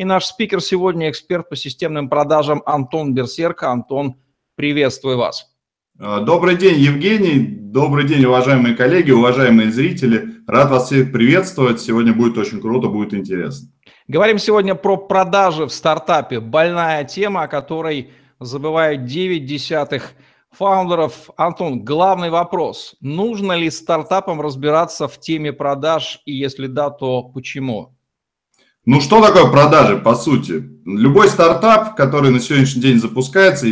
и наш спикер сегодня эксперт по системным продажам Антон Берсерка. Антон, приветствую вас. А, добрый день, Евгений. Добрый день, уважаемые коллеги, уважаемые зрители. Рад вас всех приветствовать. Сегодня будет очень круто, будет интересно. Говорим сегодня про продажи в стартапе. Больная тема, о которой забывают 9 десятых фаундеров. Антон, главный вопрос. Нужно ли стартапам разбираться в теме продаж? И если да, то почему? Ну, что такое продажи, по сути? Любой стартап, который на сегодняшний день запускается,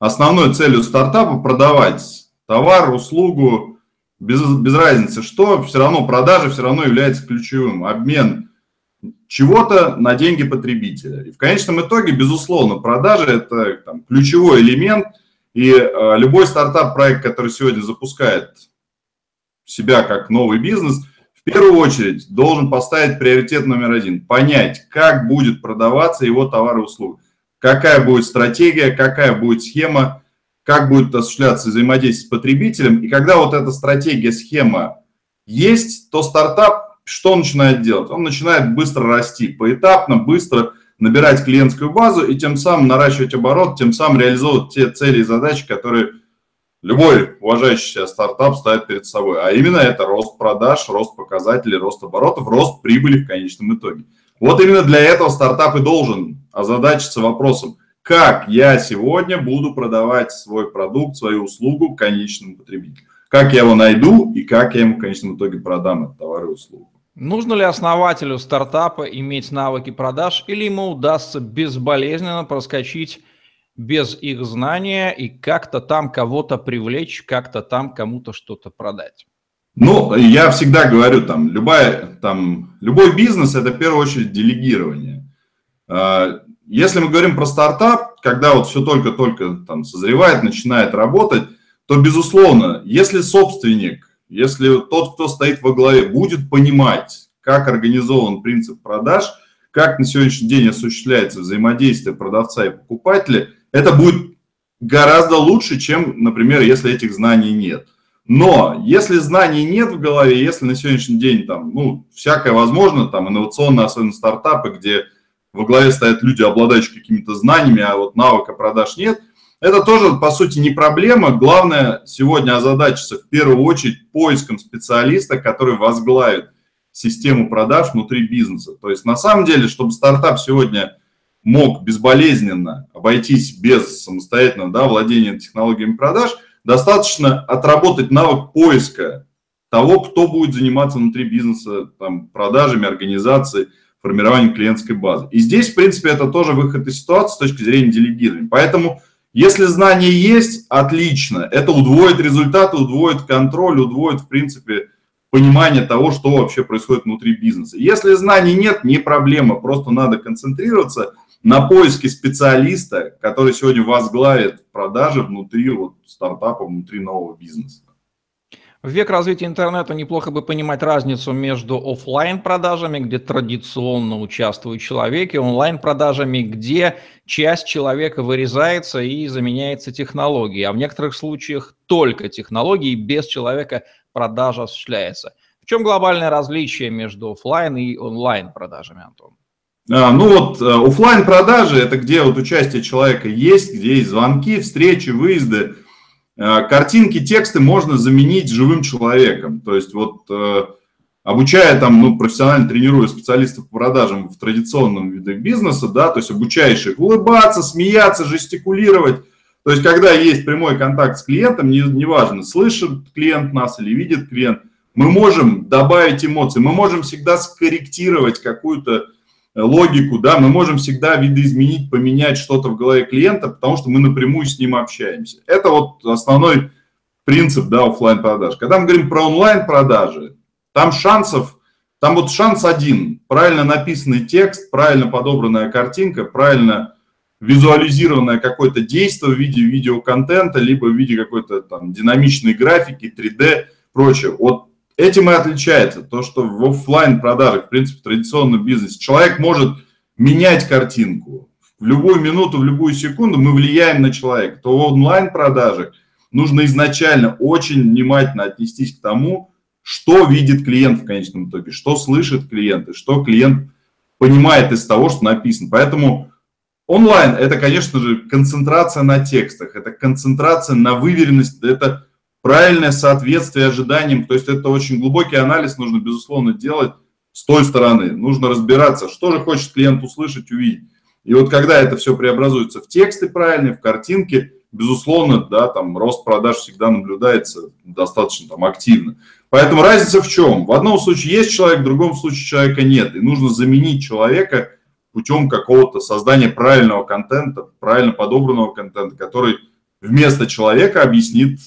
основной целью стартапа продавать товар, услугу, без, без разницы что, все равно продажи все равно является ключевым. Обмен чего-то на деньги потребителя. И в конечном итоге, безусловно, продажи – это там, ключевой элемент, и э, любой стартап-проект, который сегодня запускает себя как новый бизнес – первую очередь должен поставить приоритет номер один. Понять, как будет продаваться его товар и услуга. Какая будет стратегия, какая будет схема, как будет осуществляться взаимодействие с потребителем. И когда вот эта стратегия, схема есть, то стартап что начинает делать? Он начинает быстро расти, поэтапно, быстро набирать клиентскую базу и тем самым наращивать оборот, тем самым реализовывать те цели и задачи, которые любой уважающий себя стартап ставит перед собой. А именно это рост продаж, рост показателей, рост оборотов, рост прибыли в конечном итоге. Вот именно для этого стартап и должен озадачиться вопросом, как я сегодня буду продавать свой продукт, свою услугу конечному потребителю. Как я его найду и как я ему в конечном итоге продам этот товар и услугу. Нужно ли основателю стартапа иметь навыки продаж или ему удастся безболезненно проскочить без их знания и как-то там кого-то привлечь, как-то там кому-то что-то продать? Ну, я всегда говорю, там, любая, там, любой бизнес – это в первую очередь делегирование. А, если мы говорим про стартап, когда вот все только-только там созревает, начинает работать, то, безусловно, если собственник, если тот, кто стоит во главе, будет понимать, как организован принцип продаж, как на сегодняшний день осуществляется взаимодействие продавца и покупателя, это будет гораздо лучше, чем, например, если этих знаний нет. Но если знаний нет в голове, если на сегодняшний день там, ну, всякое возможно, там, инновационные, особенно стартапы, где во главе стоят люди, обладающие какими-то знаниями, а вот навыка продаж нет, это тоже, по сути, не проблема. Главное сегодня озадачиться в первую очередь поиском специалиста, который возглавит систему продаж внутри бизнеса. То есть, на самом деле, чтобы стартап сегодня мог безболезненно обойтись без самостоятельного да, владения технологиями продаж, достаточно отработать навык поиска того, кто будет заниматься внутри бизнеса там, продажами, организацией, формированием клиентской базы. И здесь, в принципе, это тоже выход из ситуации с точки зрения делегирования. Поэтому, если знания есть, отлично. Это удвоит результаты, удвоит контроль, удвоит, в принципе, понимание того, что вообще происходит внутри бизнеса. Если знаний нет, не проблема, просто надо концентрироваться – на поиске специалиста, который сегодня возглавит продажи внутри вот, стартапа, внутри нового бизнеса. В век развития интернета неплохо бы понимать разницу между офлайн продажами, где традиционно участвует человек, и онлайн продажами, где часть человека вырезается и заменяется технологией, а в некоторых случаях только технологией, без человека продажа осуществляется. В чем глобальное различие между офлайн и онлайн продажами, Антон? А, ну вот э, офлайн продажи это где вот участие человека есть, где есть звонки, встречи, выезды. Э, картинки, тексты можно заменить живым человеком. То есть вот э, обучая там, ну, профессионально тренируя специалистов по продажам в традиционном виде бизнеса, да, то есть обучаешь их улыбаться, смеяться, жестикулировать. То есть когда есть прямой контакт с клиентом, неважно, не слышит клиент нас или видит клиент, мы можем добавить эмоции, мы можем всегда скорректировать какую-то логику, да, мы можем всегда видоизменить, поменять что-то в голове клиента, потому что мы напрямую с ним общаемся. Это вот основной принцип, да, офлайн продаж. Когда мы говорим про онлайн продажи, там шансов, Там вот шанс один. Правильно написанный текст, правильно подобранная картинка, правильно визуализированное какое-то действие в виде видеоконтента, либо в виде какой-то там динамичной графики, 3D, прочее. Вот этим и отличается то, что в офлайн продажах, в принципе, в традиционном бизнесе человек может менять картинку. В любую минуту, в любую секунду мы влияем на человека. То в онлайн продажах нужно изначально очень внимательно отнестись к тому, что видит клиент в конечном итоге, что слышит клиент и что клиент понимает из того, что написано. Поэтому онлайн – это, конечно же, концентрация на текстах, это концентрация на выверенность, это правильное соответствие ожиданиям. То есть это очень глубокий анализ нужно, безусловно, делать с той стороны. Нужно разбираться, что же хочет клиент услышать, увидеть. И вот когда это все преобразуется в тексты правильные, в картинки, безусловно, да, там рост продаж всегда наблюдается достаточно там активно. Поэтому разница в чем? В одном случае есть человек, в другом случае человека нет. И нужно заменить человека путем какого-то создания правильного контента, правильно подобранного контента, который вместо человека объяснит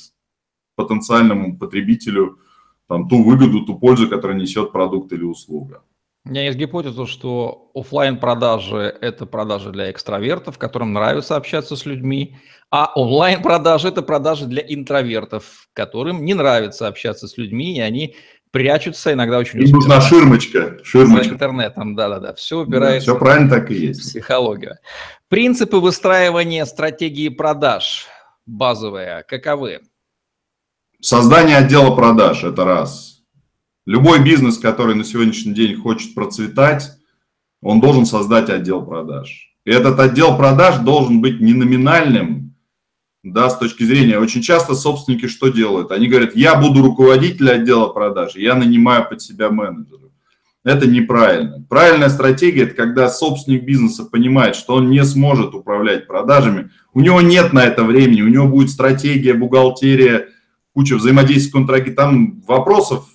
потенциальному потребителю там, ту выгоду, ту пользу, которую несет продукт или услуга. У меня есть гипотеза, что офлайн продажи – это продажи для экстравертов, которым нравится общаться с людьми, а онлайн продажи – это продажи для интровертов, которым не нравится общаться с людьми, и они прячутся иногда очень Им нужна ширмочка, ширмочка. За интернетом, да-да-да, все упирается да, все правильно так и есть. в психологию. Принципы выстраивания стратегии продаж базовые каковы? Создание отдела продаж – это раз. Любой бизнес, который на сегодняшний день хочет процветать, он должен создать отдел продаж. И этот отдел продаж должен быть не номинальным, да, с точки зрения, очень часто собственники что делают? Они говорят, я буду руководителем отдела продаж, я нанимаю под себя менеджеров. Это неправильно. Правильная стратегия – это когда собственник бизнеса понимает, что он не сможет управлять продажами, у него нет на это времени, у него будет стратегия, бухгалтерия, куча взаимодействий контрагентов, там вопросов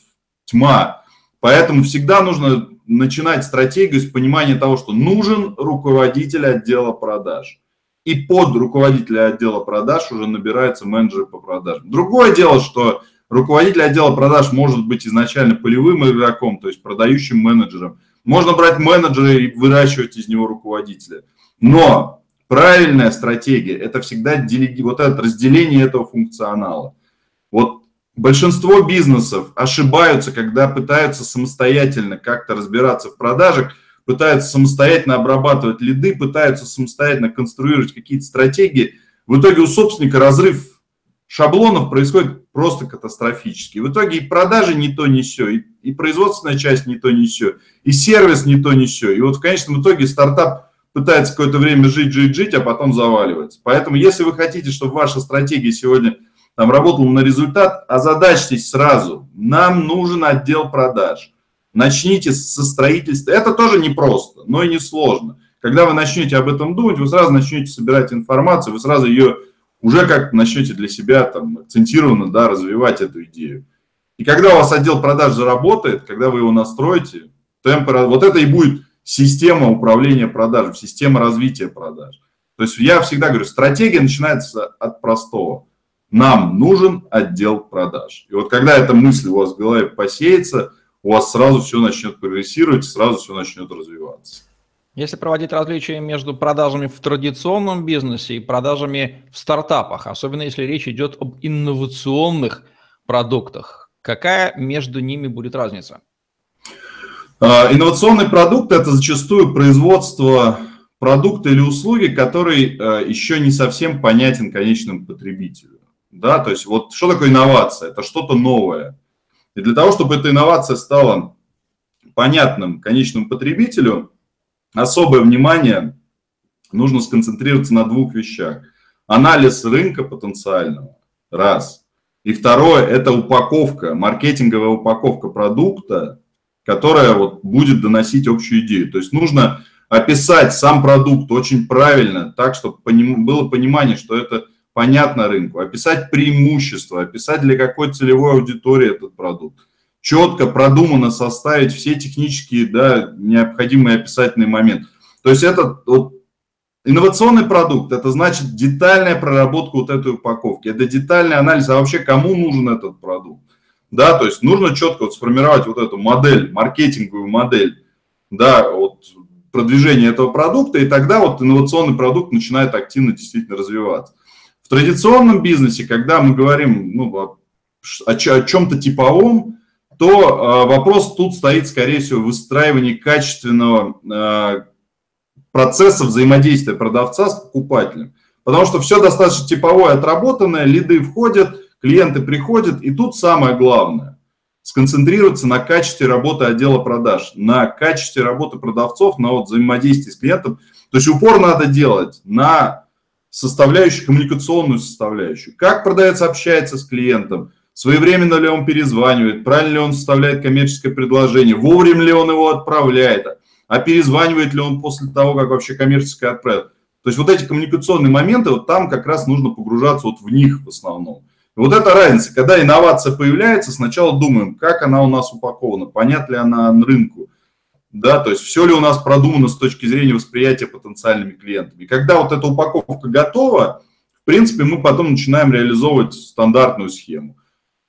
тьма. Поэтому всегда нужно начинать стратегию с понимания того, что нужен руководитель отдела продаж. И под руководителя отдела продаж уже набирается менеджер по продажам. Другое дело, что руководитель отдела продаж может быть изначально полевым игроком, то есть продающим менеджером. Можно брать менеджера и выращивать из него руководителя. Но правильная стратегия – это всегда делеги, вот это разделение этого функционала. Вот большинство бизнесов ошибаются, когда пытаются самостоятельно как-то разбираться в продажах, пытаются самостоятельно обрабатывать лиды, пытаются самостоятельно конструировать какие-то стратегии. В итоге у собственника разрыв шаблонов происходит просто катастрофически. В итоге и продажи не то, не все, и, и производственная часть не то, не все, и сервис не то, не все. И вот в конечном итоге стартап пытается какое-то время жить, жить, жить, а потом заваливается. Поэтому если вы хотите, чтобы ваша стратегия сегодня – там работал на результат, озадачьтесь сразу. Нам нужен отдел продаж. Начните со строительства. Это тоже непросто, но и не сложно. Когда вы начнете об этом думать, вы сразу начнете собирать информацию, вы сразу ее уже как начнете для себя там акцентированно да, развивать эту идею. И когда у вас отдел продаж заработает, когда вы его настроите, темпы, вот это и будет система управления продажами, система развития продаж. То есть я всегда говорю, стратегия начинается от простого – нам нужен отдел продаж. И вот когда эта мысль у вас в голове посеется, у вас сразу все начнет прогрессировать, сразу все начнет развиваться. Если проводить различия между продажами в традиционном бизнесе и продажами в стартапах, особенно если речь идет об инновационных продуктах, какая между ними будет разница? А, инновационный продукт – это зачастую производство продукта или услуги, который а, еще не совсем понятен конечному потребителю. Да, то есть вот что такое инновация? Это что-то новое. И для того, чтобы эта инновация стала понятным конечному потребителю, особое внимание нужно сконцентрироваться на двух вещах. Анализ рынка потенциального, раз. И второе, это упаковка, маркетинговая упаковка продукта, которая вот будет доносить общую идею. То есть нужно описать сам продукт очень правильно, так, чтобы было понимание, что это понятно рынку, описать преимущества, описать для какой целевой аудитории этот продукт, четко, продуманно составить все технические, да, необходимые описательные моменты. То есть это вот, инновационный продукт, это значит детальная проработка вот этой упаковки, это детальный анализ, а вообще кому нужен этот продукт. да, то есть нужно четко вот сформировать вот эту модель, маркетинговую модель, да, вот продвижения этого продукта, и тогда вот инновационный продукт начинает активно действительно развиваться. В традиционном бизнесе, когда мы говорим ну, о, о чем-то типовом, то э, вопрос тут стоит, скорее всего, в выстраивании качественного э, процесса взаимодействия продавца с покупателем. Потому что все достаточно типовое, отработанное, лиды входят, клиенты приходят, и тут самое главное – сконцентрироваться на качестве работы отдела продаж, на качестве работы продавцов, на вот взаимодействии с клиентом. То есть упор надо делать на составляющую, коммуникационную составляющую. Как продавец общается с клиентом, своевременно ли он перезванивает, правильно ли он составляет коммерческое предложение, вовремя ли он его отправляет, а перезванивает ли он после того, как вообще коммерческое отправил. То есть вот эти коммуникационные моменты, вот там как раз нужно погружаться вот в них в основном. И вот эта разница, когда инновация появляется, сначала думаем, как она у нас упакована, понятна ли она рынку, да, то есть все ли у нас продумано с точки зрения восприятия потенциальными клиентами. Когда вот эта упаковка готова, в принципе, мы потом начинаем реализовывать стандартную схему.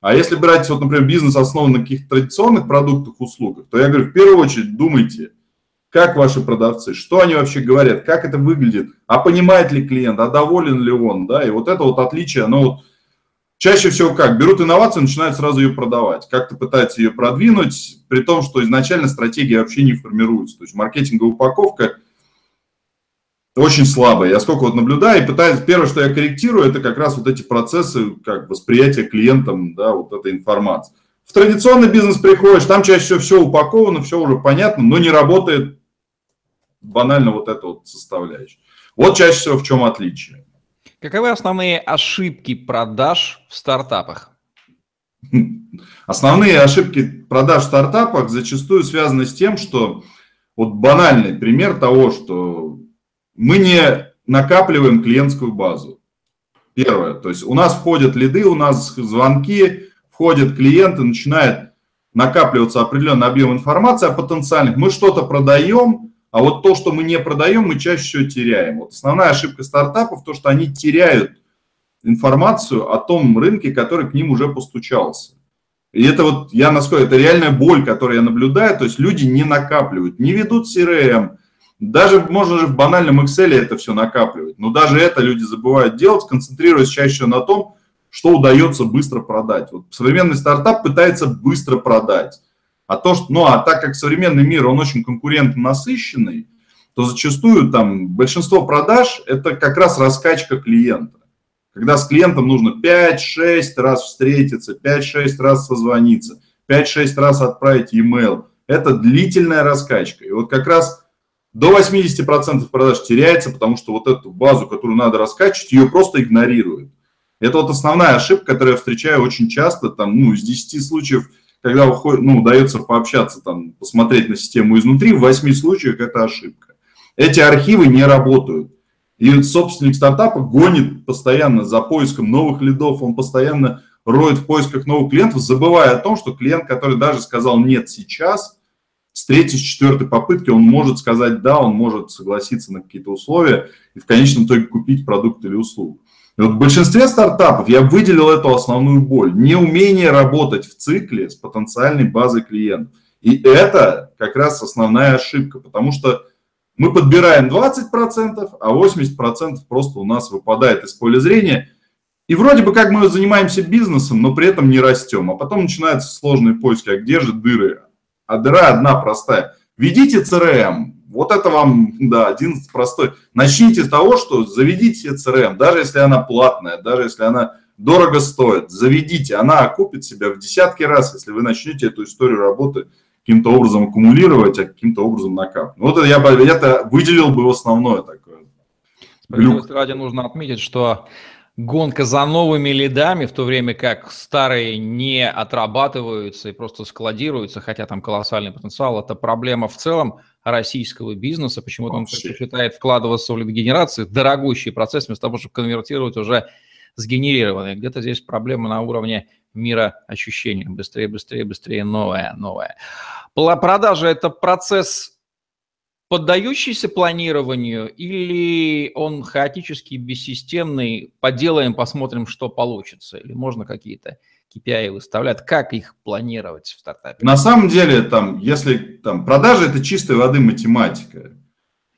А если брать, вот, например, бизнес основан на каких-то традиционных продуктах, услугах, то я говорю, в первую очередь думайте, как ваши продавцы, что они вообще говорят, как это выглядит, а понимает ли клиент, а доволен ли он, да, и вот это вот отличие, оно вот чаще всего как, берут инновацию, начинают сразу ее продавать, как-то пытаются ее продвинуть, при том, что изначально стратегия вообще не формируется, то есть маркетинговая упаковка очень слабая, я сколько вот наблюдаю и пытаюсь, первое, что я корректирую, это как раз вот эти процессы, как восприятие клиентам, да, вот этой информации. В традиционный бизнес приходишь, там чаще всего все упаковано, все уже понятно, но не работает банально вот эта вот составляющая. Вот чаще всего в чем отличие. Каковы основные ошибки продаж в стартапах? Основные ошибки продаж в стартапах зачастую связаны с тем, что вот банальный пример того, что мы не накапливаем клиентскую базу. Первое, то есть у нас входят лиды, у нас звонки, входят клиенты, начинает накапливаться определенный объем информации о потенциальных. Мы что-то продаем, а вот то, что мы не продаем, мы чаще всего теряем. Вот основная ошибка стартапов, то, что они теряют информацию о том рынке, который к ним уже постучался. И это вот, я насколько, это реальная боль, которую я наблюдаю, то есть люди не накапливают, не ведут CRM, даже можно же в банальном Excel это все накапливать, но даже это люди забывают делать, концентрируясь чаще на том, что удается быстро продать. Вот современный стартап пытается быстро продать. А то, что, ну, а так как современный мир, он очень конкурентно насыщенный, то зачастую там большинство продаж – это как раз раскачка клиента. Когда с клиентом нужно 5-6 раз встретиться, 5-6 раз созвониться, 5-6 раз отправить e-mail. Это длительная раскачка. И вот как раз до 80% продаж теряется, потому что вот эту базу, которую надо раскачивать, ее просто игнорируют. Это вот основная ошибка, которую я встречаю очень часто, там, ну, из 10 случаев – когда выходит, ну, удается пообщаться, там, посмотреть на систему изнутри, в 8 случаях это ошибка. Эти архивы не работают. И собственник стартапа гонит постоянно за поиском новых лидов, он постоянно роет в поисках новых клиентов, забывая о том, что клиент, который даже сказал «нет» сейчас, с третьей, с четвертой попытки он может сказать «да», он может согласиться на какие-то условия и в конечном итоге купить продукт или услугу. И вот в большинстве стартапов я выделил эту основную боль. Неумение работать в цикле с потенциальной базой клиентов. И это как раз основная ошибка, потому что мы подбираем 20%, а 80% просто у нас выпадает из поля зрения. И вроде бы как мы занимаемся бизнесом, но при этом не растем. А потом начинаются сложные поиски, а где же дыры? А дыра одна простая. Ведите CRM, вот это вам, да, один простой. Начните с того, что заведите CRM, даже если она платная, даже если она дорого стоит, заведите, она окупит себя в десятки раз, если вы начнете эту историю работы каким-то образом аккумулировать, а каким-то образом накапливать. Вот я бы это выделил бы в основное такое. Справедливости ради нужно отметить, что гонка за новыми лидами, в то время как старые не отрабатываются и просто складируются, хотя там колоссальный потенциал, это проблема в целом российского бизнеса. Почему-то он предпочитает вкладываться в лидогенерацию, дорогущий процесс, вместо того, чтобы конвертировать уже сгенерированные. Где-то здесь проблема на уровне мира ощущений. Быстрее, быстрее, быстрее, новое, новое. Продажа – это процесс поддающийся планированию или он хаотический, бессистемный, поделаем, посмотрим, что получится? Или можно какие-то KPI выставлять? Как их планировать в стартапе? На самом деле, там, если там, продажи – это чистой воды математика.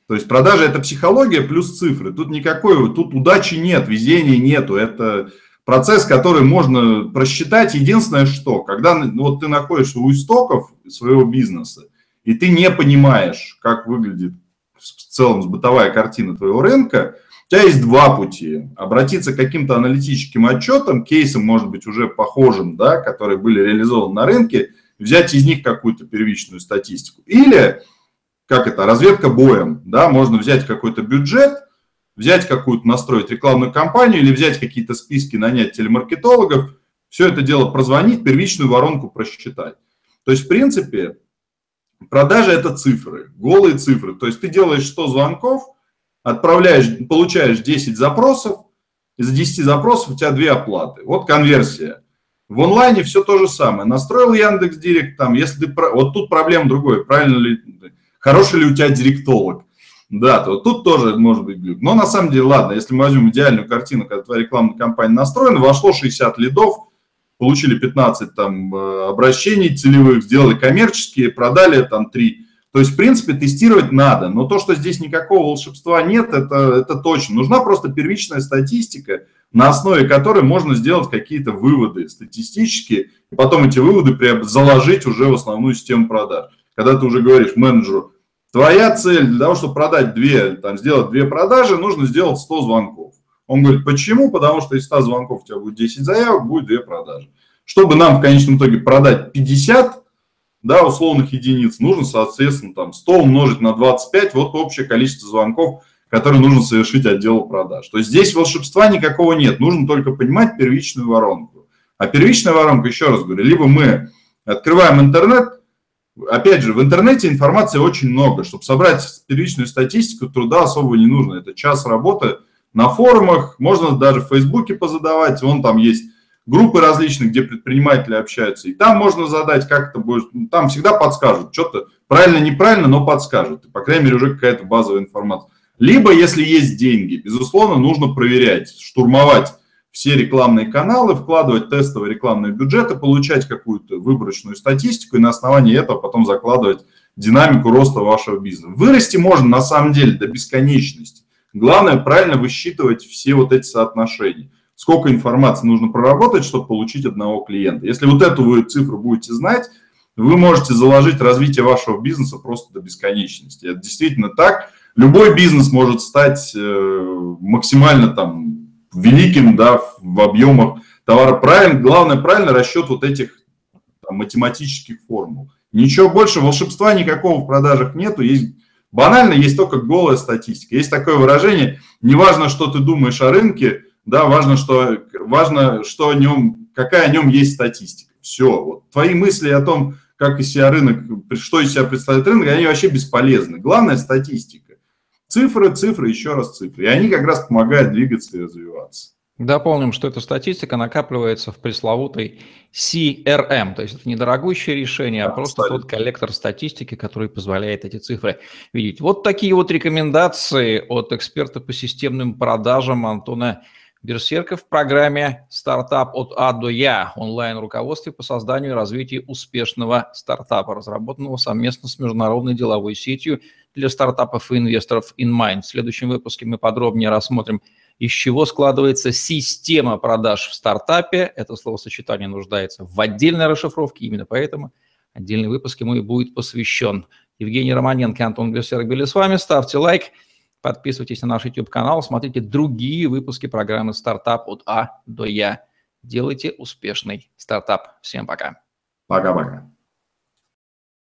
То есть продажа – это психология плюс цифры. Тут никакой, тут удачи нет, везения нету. Это процесс, который можно просчитать. Единственное, что, когда ну, вот ты находишься у истоков своего бизнеса, и ты не понимаешь, как выглядит в целом бытовая картина твоего рынка, у тебя есть два пути. Обратиться к каким-то аналитическим отчетам, кейсам, может быть, уже похожим, да, которые были реализованы на рынке, взять из них какую-то первичную статистику. Или, как это, разведка боем, да, можно взять какой-то бюджет, взять какую-то, настроить рекламную кампанию или взять какие-то списки, нанять телемаркетологов, все это дело прозвонить, первичную воронку просчитать. То есть, в принципе, Продажа – это цифры, голые цифры. То есть ты делаешь 100 звонков, отправляешь, получаешь 10 запросов, из 10 запросов у тебя две оплаты. Вот конверсия. В онлайне все то же самое. Настроил Яндекс Директ, там, если ты... Вот тут проблема другой, правильно ли... Хороший ли у тебя директолог? Да, то тут тоже может быть глюк. Но на самом деле, ладно, если мы возьмем идеальную картину, когда твоя рекламная кампания настроена, вошло 60 лидов, получили 15 там э, обращений целевых, сделали коммерческие, продали там 3. То есть, в принципе, тестировать надо, но то, что здесь никакого волшебства нет, это, это точно. Нужна просто первичная статистика, на основе которой можно сделать какие-то выводы статистические, и потом эти выводы заложить уже в основную систему продаж. Когда ты уже говоришь менеджеру, твоя цель для того, чтобы продать две, там, сделать две продажи, нужно сделать 100 звонков. Он говорит, почему? Потому что из 100 звонков у тебя будет 10 заявок, будет 2 продажи. Чтобы нам в конечном итоге продать 50 да, условных единиц, нужно, соответственно, там 100 умножить на 25, вот общее количество звонков, которые нужно совершить отделу продаж. То есть здесь волшебства никакого нет, нужно только понимать первичную воронку. А первичная воронка, еще раз говорю, либо мы открываем интернет, опять же, в интернете информации очень много, чтобы собрать первичную статистику, труда особо не нужно, это час работы – на форумах, можно даже в Фейсбуке позадавать, вон там есть группы различные, где предприниматели общаются, и там можно задать, как это будет, ну, там всегда подскажут, что-то правильно, неправильно, но подскажут, по крайней мере, уже какая-то базовая информация. Либо, если есть деньги, безусловно, нужно проверять, штурмовать все рекламные каналы, вкладывать тестовые рекламные бюджеты, получать какую-то выборочную статистику и на основании этого потом закладывать динамику роста вашего бизнеса. Вырасти можно на самом деле до бесконечности. Главное правильно высчитывать все вот эти соотношения. Сколько информации нужно проработать, чтобы получить одного клиента. Если вот эту вы цифру будете знать, вы можете заложить развитие вашего бизнеса просто до бесконечности. Это действительно так. Любой бизнес может стать э, максимально там великим да, в объемах товара. Правильно, главное, правильно расчет вот этих там, математических формул. Ничего больше, волшебства никакого в продажах нету. Есть Банально есть только голая статистика. Есть такое выражение, не важно, что ты думаешь о рынке, да, важно, что, важно, что о нем, какая о нем есть статистика. Все. Вот. Твои мысли о том, как из себя рынок, что из себя представляет рынок, они вообще бесполезны. Главное – статистика. Цифры, цифры, еще раз цифры. И они как раз помогают двигаться и развиваться. Дополним, что эта статистика накапливается в пресловутой CRM, то есть это не дорогущее решение, а просто тот коллектор статистики, который позволяет эти цифры видеть. Вот такие вот рекомендации от эксперта по системным продажам Антона Берсерка в программе «Стартап от А до Я» онлайн-руководстве по созданию и развитию успешного стартапа, разработанного совместно с международной деловой сетью для стартапов и инвесторов InMind. В следующем выпуске мы подробнее рассмотрим – из чего складывается система продаж в стартапе. Это словосочетание нуждается в отдельной расшифровке, именно поэтому отдельный выпуск ему и будет посвящен. Евгений Романенко Антон Берсерк были с вами. Ставьте лайк, подписывайтесь на наш YouTube-канал, смотрите другие выпуски программы «Стартап от А до Я». Делайте успешный стартап. Всем пока. Пока-пока.